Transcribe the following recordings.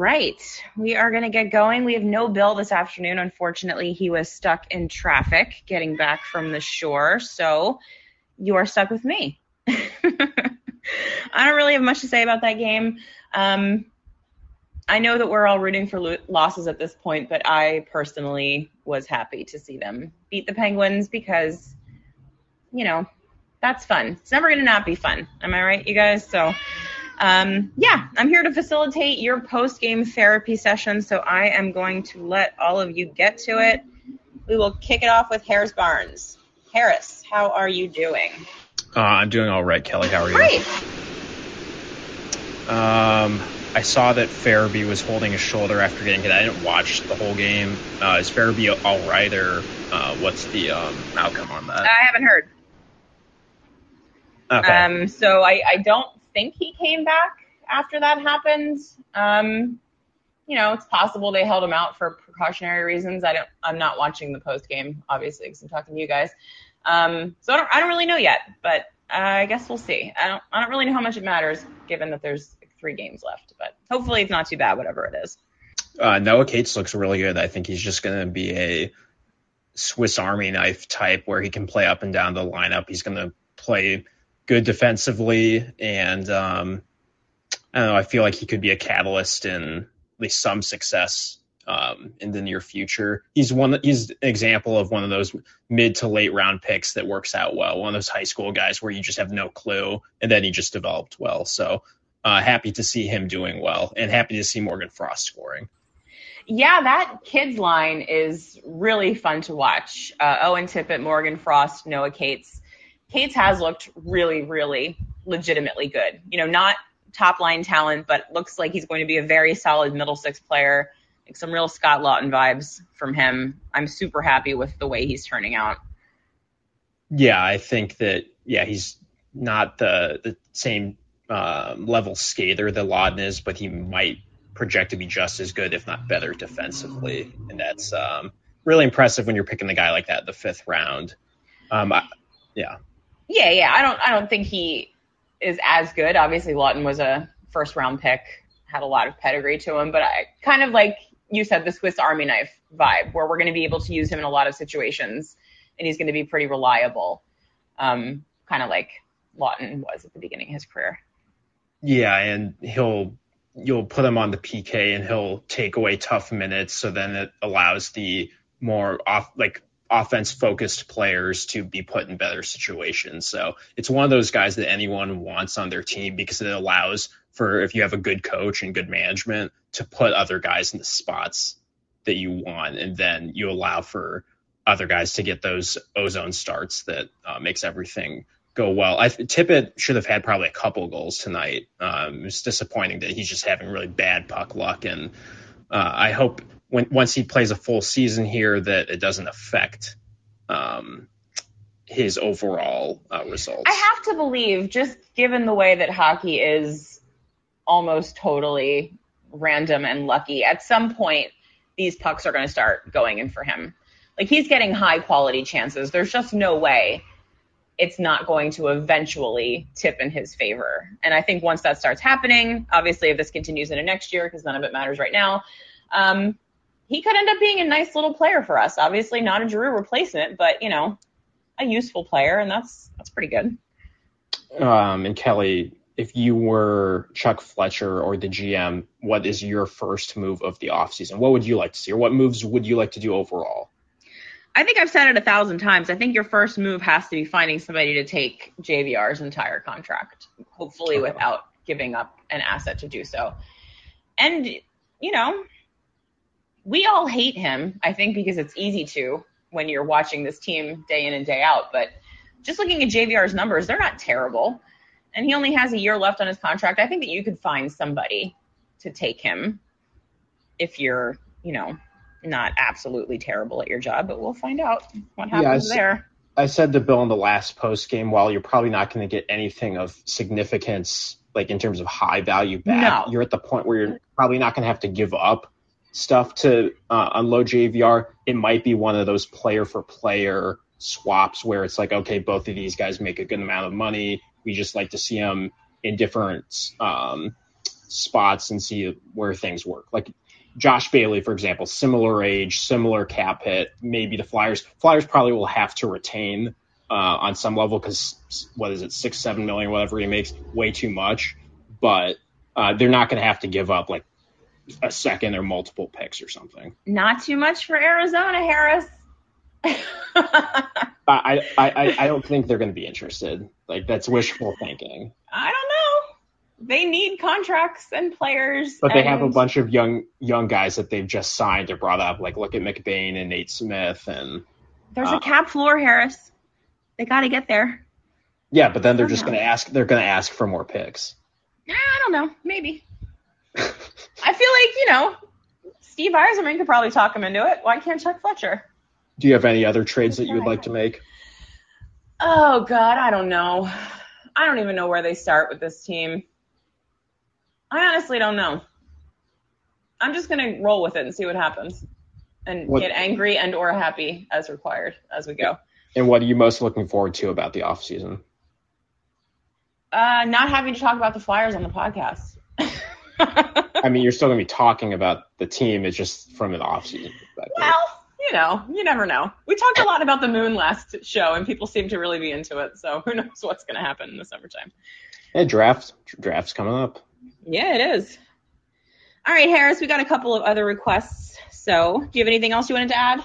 right, we are going to get going. We have no Bill this afternoon. Unfortunately, he was stuck in traffic getting back from the shore. So you are stuck with me. I don't really have much to say about that game. Um, I know that we're all rooting for lo- losses at this point, but I personally was happy to see them beat the Penguins because, you know, that's fun. It's never going to not be fun. Am I right, you guys? So um, yeah, I'm here to facilitate your post game therapy session. So I am going to let all of you get to it. We will kick it off with Harris Barnes. Harris, how are you doing? Uh, I'm doing all right, Kelly. How are you? Great. Um, I saw that Farabee was holding his shoulder after getting hit. I didn't watch the whole game. Uh, is Farabee all right, or uh, what's the um, outcome on that? I haven't heard. Okay. Um, so I, I don't think he came back after that happened. Um, you know, it's possible they held him out for precautionary reasons. I don't. I'm not watching the post game, obviously, because I'm talking to you guys. Um, so I don't. I don't really know yet, but uh, I guess we'll see. I don't. I don't really know how much it matters, given that there's three games left. But hopefully, it's not too bad, whatever it is. Uh, Noah Cates looks really good. I think he's just going to be a Swiss Army knife type where he can play up and down the lineup. He's going to play good defensively, and um, I don't know. I feel like he could be a catalyst in at least some success um, in the near future. He's one. He's an example of one of those mid to late round picks that works out well. One of those high school guys where you just have no clue, and then he just developed well. So uh, happy to see him doing well, and happy to see Morgan Frost scoring. Yeah, that kids line is really fun to watch. Uh, Owen Tippett, Morgan Frost, Noah Cates. Cates has looked really, really legitimately good. You know, not top line talent, but looks like he's going to be a very solid middle six player. Like some real Scott Laughton vibes from him. I'm super happy with the way he's turning out. Yeah, I think that yeah, he's not the the same um, level skater that Laughton is, but he might project to be just as good, if not better, defensively, and that's um, really impressive when you're picking the guy like that in the fifth round. Um, I, yeah. Yeah, yeah. I don't I don't think he is as good. Obviously, Laughton was a first round pick, had a lot of pedigree to him, but I kind of like you said the Swiss Army knife vibe, where we're going to be able to use him in a lot of situations, and he's going to be pretty reliable, um, kind of like Laughton was at the beginning of his career. Yeah, and he'll you'll put him on the PK and he'll take away tough minutes, so then it allows the more off like offense focused players to be put in better situations. So it's one of those guys that anyone wants on their team because it allows for if you have a good coach and good management to put other guys in the spots that you want, and then you allow for other guys to get those ozone starts that uh, makes everything go well. I Tippett should have had probably a couple goals tonight. Um, it's disappointing that he's just having really bad puck luck, and uh, I hope when once he plays a full season here that it doesn't affect um, his overall uh, results. I have to believe, just given the way that hockey is almost totally random and lucky, at some point these pucks are going to start going in for him. Like he's getting high quality chances. There's just no way it's not going to eventually tip in his favor. And I think once that starts happening, obviously if this continues into next year, because none of it matters right now, um, he could end up being a nice little player for us. Obviously not a Drew replacement, but you know, a useful player, and that's that's pretty good. Um, and Kelly, if you were Chuck Fletcher or the GM, what is your first move of the offseason? What would you like to see, or what moves would you like to do overall? I think I've said it a thousand times. I think your first move has to be finding somebody to take JVR's entire contract, hopefully without giving up an asset to do so. And, you know, we all hate him, I think, because it's easy to when you're watching this team day in and day out. But just looking at JVR's numbers, they're not terrible. And he only has a year left on his contract. I think that you could find somebody to take him if you're, you know, not absolutely terrible at your job, but we'll find out what happens yeah, I there. I said to Bill in the last post game, while you're probably not going to get anything of significance, like in terms of high value back, no. you're at the point where you're probably not going to have to give up stuff to uh, unload JVR, it might be one of those player for player swaps where it's like, okay, both of these guys make a good amount of money. We just like to see them in different um, spots and see where things work. Like Josh Bailey, for example, similar age, similar cap hit. Maybe the Flyers Flyers probably will have to retain uh, on some level because what is it, six, seven million, whatever he makes, way too much. But uh, they're not going to have to give up like a second or multiple picks or something. Not too much for Arizona, Harris. I, I, I, I don't think they're going to be interested. Like that's wishful thinking. I don't know. They need contracts and players. But and... they have a bunch of young young guys that they've just signed or brought up. Like look at McBain and Nate Smith and. There's uh, a cap floor, Harris. They got to get there. Yeah, but then they're just going to ask. They're going to ask for more picks. I don't know. Maybe. I feel like, you know, Steve Yzerman could probably talk him into it. Why can't Chuck Fletcher? Do you have any other trades that you would like to make? Oh God, I don't know. I don't even know where they start with this team. I honestly don't know. I'm just gonna roll with it and see what happens, and what, get angry and or happy as required as we go. And what are you most looking forward to about the off season? Uh, not having to talk about the Flyers on the podcast. I mean, you're still going to be talking about the team. It's just from an off-season. Well, you know, you never know. We talked a lot about the moon last show, and people seem to really be into it. So who knows what's going to happen in the summertime? Yeah, draft draft's coming up. Yeah, it is. All right, Harris, we got a couple of other requests. So, do you have anything else you wanted to add?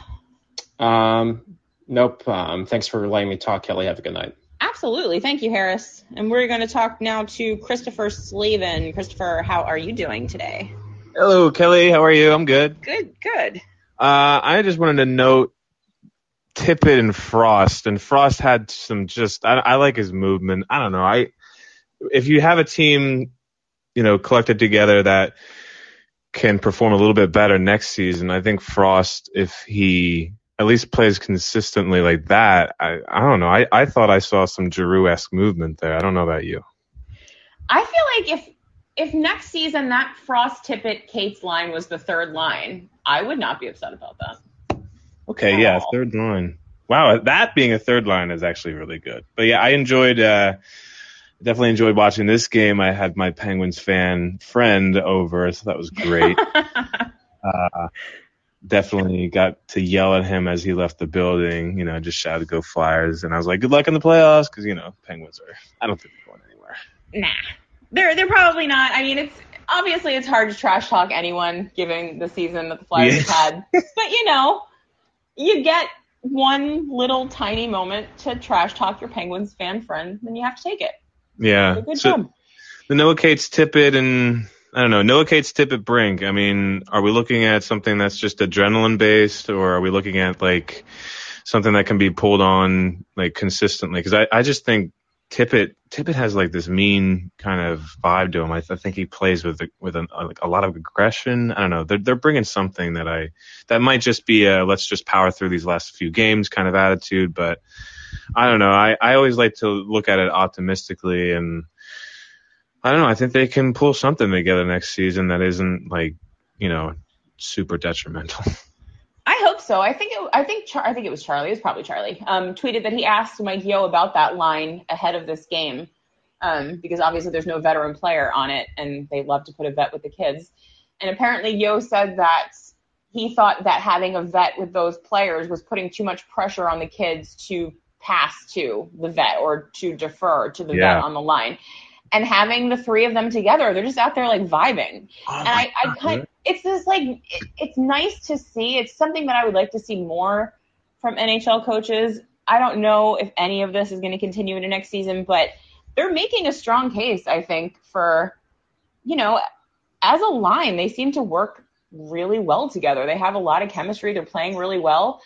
Um, nope. Um, thanks for letting me talk, Kelly. Have a good night. Absolutely. Thank you, Harris. And we're going to talk now to Christopher Slavin. Christopher, how are you doing today? Hello, Kelly. How are you? I'm good. Good, good. Uh, I just wanted to note Tippett and Frost. And Frost had some just, I, I like his movement. I don't know. I, if you have a team, you know, collected together that can perform a little bit better next season, I think Frost, if he at least plays consistently like that, I, I don't know. I, I thought I saw some Giroux esque movement there. I don't know about you. I feel like if if next season that Frost Tippett Cates line was the third line, I would not be upset about that. Okay, yeah, third line. Wow, that being a third line is actually really good. But yeah, I enjoyed uh definitely enjoyed watching this game. I had my Penguins fan friend over, so that was great. uh definitely got to yell at him as he left the building. You know, just shouted "Go Flyers!" and I was like, "Good luck in the playoffs," because you know Penguins are. I don't think they're going anywhere. Nah, they're they're probably not. I mean, it's obviously it's hard to trash talk anyone given the season that the Flyers yeah. had, but you know, you get one little tiny moment to trash talk your Penguins fan friend, then you have to take it. Yeah. Good so, job. The Noah Cates Tippett and I don't know. Noah Cates Tippett Brink. I mean, are we looking at something that's just adrenaline based, or are we looking at like something that can be pulled on like consistently? Because I, I just think Tippett Tippett has like this mean kind of vibe to him. I, th- I think he plays with with a, like a lot of aggression. I don't know. They're they're bringing something that I that might just be a let's just power through these last few games kind of attitude. But I don't know. I I always like to look at it optimistically and I don't know. I think they can pull something together next season that isn't like you know super detrimental. I hope so. I think it, I think Char- I think it was Charlie. It was probably Charlie. Um, tweeted that he asked Mike Yeo about that line ahead of this game, um, because obviously there's no veteran player on it, and they love to put a vet with the kids. And apparently Yeo said that he thought that having a vet with those players was putting too much pressure on the kids to pass to the vet or to defer to the Yeah. vet on the line. And having the three of them together, they're just out there like vibing. Oh and I, I kind it's just like it, it's nice to see. It's something that I would like to see more from NHL coaches. I don't know if any of this is going to continue into next season, but they're making a strong case, I think, for you know, as a line, they seem to work really well together. They have a lot of chemistry. They're playing really well.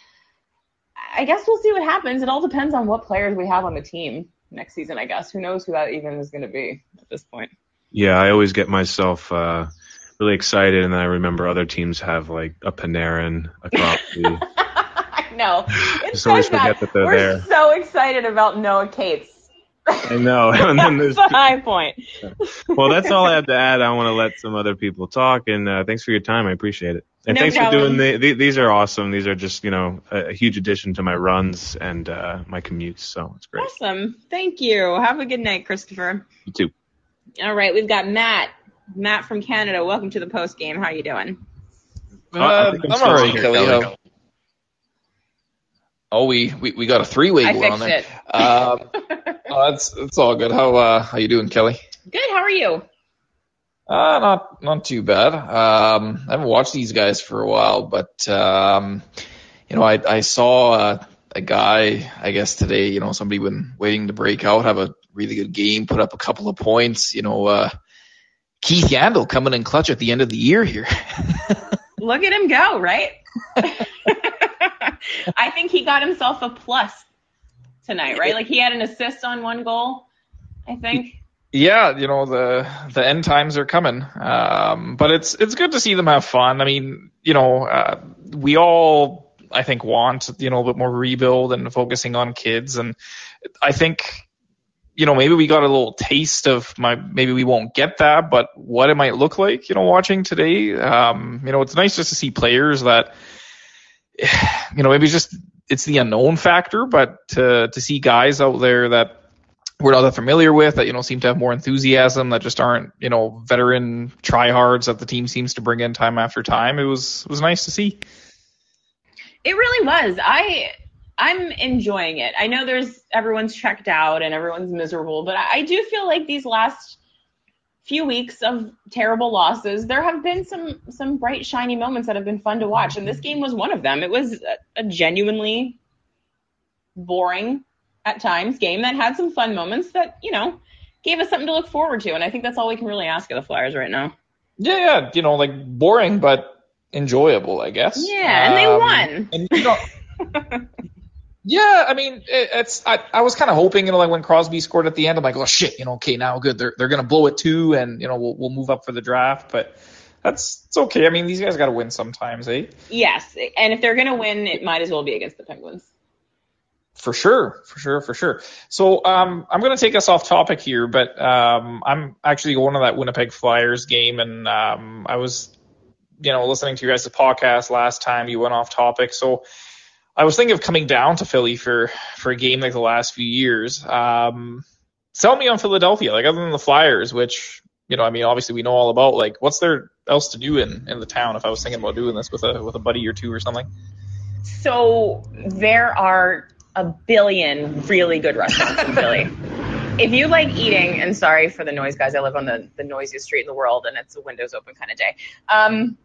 I guess we'll see what happens. It all depends on what players we have on the team next season, I guess. Who knows who that even is going to be at this point. Yeah, I always get myself uh, really excited, and then I remember other teams have like a Panarin, a Crosby. I know. It Just always that. forget that they're We're there. so excited about Noah Cates. I know. and then there's That's the high point. well, that's all I have to add. I want to let some other people talk, and uh, thanks for your time. I appreciate it. And No thanks problem. for doing the, the. These are awesome. These are just you know a, a huge addition to my runs and uh, my commutes. So it's great. Awesome. Thank you. Have a good night, Christopher. You too. All right, we've got Matt. Matt from Canada. Welcome to the post game. How are you doing? Uh, I Uh, think I'm I'm all right, here, Kelly. Kelly. Oh, we, we, we got a three way I going on fixed there. it. Um, oh, that's it's all good. How uh, how you doing, Kelly? Good. How are you? Uh, not not too bad. Um, I haven't watched these guys for a while, but um, you know, I I saw uh, a guy, I guess today, you know, somebody been waiting to break out, have a really good game, put up a couple of points. You know, uh, Keith Yandle coming in clutch at the end of the year here. Look at him go, right? I think he got himself a plus tonight, right? Like he had an assist on one goal, I think. Yeah, you know the the end times are coming, um, but it's it's good to see them have fun. I mean, you know, uh, we all I think want you know a bit more rebuild and focusing on kids, and I think you know maybe we got a little taste of my maybe we won't get that, but what it might look like, you know, watching today. Um, you know, it's nice just to see players that you know maybe just it's the unknown factor, but to to see guys out there that we're not that familiar with that you know seem to have more enthusiasm that just aren't you know veteran tryhards that the team seems to bring in time after time. It was it was nice to see. It really was. I I'm enjoying it. I know there's everyone's checked out and everyone's miserable, but I, I do feel like these last few weeks of terrible losses, there have been some some bright shiny moments that have been fun to watch, and this game was one of them. It was a, a genuinely boring at times game that had some fun moments that you know gave us something to look forward to, and I think that's all we can really ask of the Flyers right now. Yeah, yeah, you know, like boring but enjoyable, I guess. Yeah, and they Um, won. And you know, yeah, I mean, it, it's I, I was kind of hoping, you know, like when Crosby scored at the end, I'm like, oh shit, you know, okay, now good, they're they're gonna blow it too, and you know, we'll we'll move up for the draft, but that's it's okay. I mean, these guys got to win sometimes, eh? Yes, and if they're gonna win, it might as well be against the Penguins. For sure, for sure, for sure. So um, I'm going to take us off topic here, but um, I'm actually going to that Winnipeg Flyers game, and um, I was, you know, listening to you guys' podcast last time. You went off topic, so I was thinking of coming down to Philly for for a game like the last few years. Um, sell me on Philadelphia, like other than the Flyers, which you know, I mean, obviously we know all about. Like, what's there else to do in in the town? If I was thinking about doing this with a with a buddy or two or something. So there are a billion really good restaurants in Philly. If you like eating, and sorry for the noise, guys, I live on the, the noisiest street in the world, and it's a windows open kind of day. Um,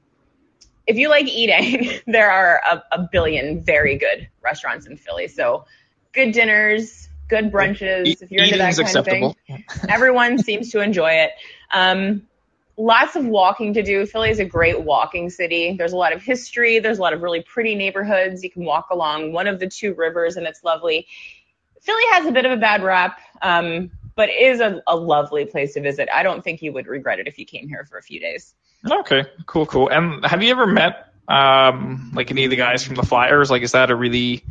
if you like eating, there are a, a billion very good restaurants in Philly. So good dinners, good brunches. If you're into that kind of thing, acceptable. everyone seems to enjoy it. Um, lots of walking to do. Philly is a great walking city. There's a lot of history. There's a lot of really pretty neighborhoods. You can walk along one of the two rivers, and it's lovely. Philly has a bit of a bad rap, um, but is a, a lovely place to visit. I don't think you would regret it if you came here for a few days. Okay, cool, cool. And have you ever met um, like any of the guys from the Flyers? Like, is that a really,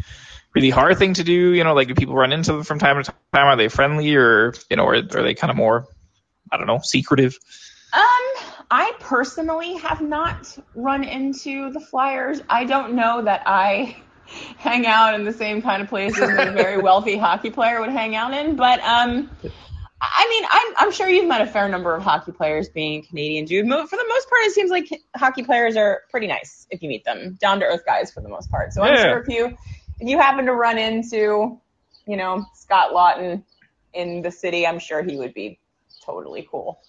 really hard thing to do? You know, like do people run into them from time to time? Are they friendly, or you know, are, are they kind of more, I don't know, secretive? I personally have not run into the Flyers. I don't know that I hang out in the same kind of places that a very wealthy hockey player would hang out in, but um. I mean, I'm, I'm sure you've met a fair number of hockey players being Canadian, dude. For the most part, it seems like hockey players are pretty nice if you meet them, down to earth guys for the most part. So I'm sure if you if you happen to run into, you know, Scott Laughton in the city, I'm sure he would be totally cool.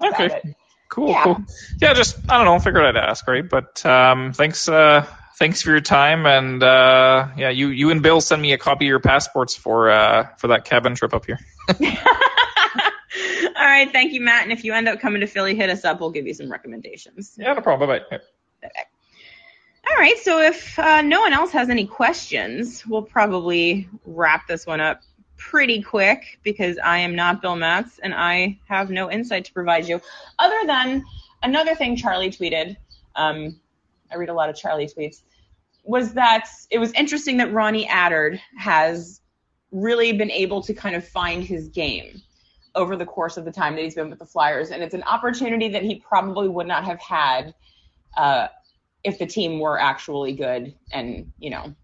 Okay. It. Cool, yeah. cool. Yeah, just I don't know, figured I'd ask, right? But um, thanks, uh, thanks for your time, and uh, yeah, you you and Bill send me a copy of your passports for uh, for that cabin trip up here. All right, thank you, Matt. And if you end up coming to Philly, hit us up. We'll give you some recommendations. Yeah, no problem. Bye bye. All right, so if uh, no one else has any questions, we'll probably wrap this one up pretty quick because I am not Bill Matz and I have no insight to provide you other than another thing Charlie tweeted. Um, I read a lot of Charlie tweets. Was that it was interesting that Ronnie Attard has really been able to kind of find his game over the course of the time that he's been with the Flyers, and it's an opportunity that he probably would not have had uh, if the team were actually good and you know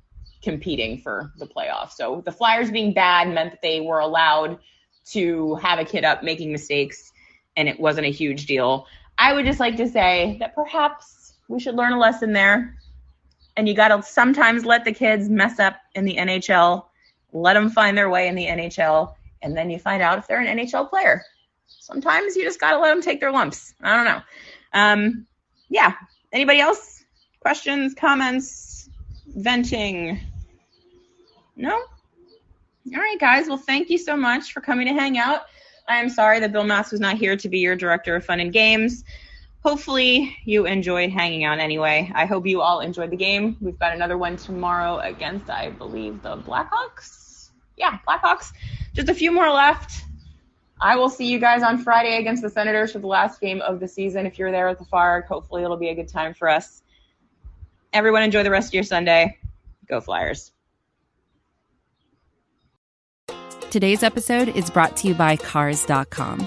competing for the playoffs. So the Flyers being bad meant that they were allowed to have a kid up making mistakes, and it wasn't a huge deal. I would just like to say that perhaps we should learn a lesson there. And you got to sometimes let the kids mess up in the NHL, let them find their way in the NHL, and then you find out if they're an NHL player. Sometimes you just got to let them take their lumps. I don't know. Um, yeah. Anybody else? Questions, comments, venting? No? All right, guys. Well, thank you so much for coming to hang out. I am sorry that Bill Matz was not here to be your director of fun and games. Hopefully, you enjoyed hanging out anyway. I hope you all enjoyed the game. We've got another one tomorrow against, I believe, the Blackhawks. Yeah, Blackhawks. Just a few more left. I will see you guys on Friday against the Senators for the last game of the season. If you're there at the Farg, hopefully it'll be a good time for us. Everyone, enjoy the rest of your Sunday. Go Flyers. Today's episode is brought to you by Cars.com.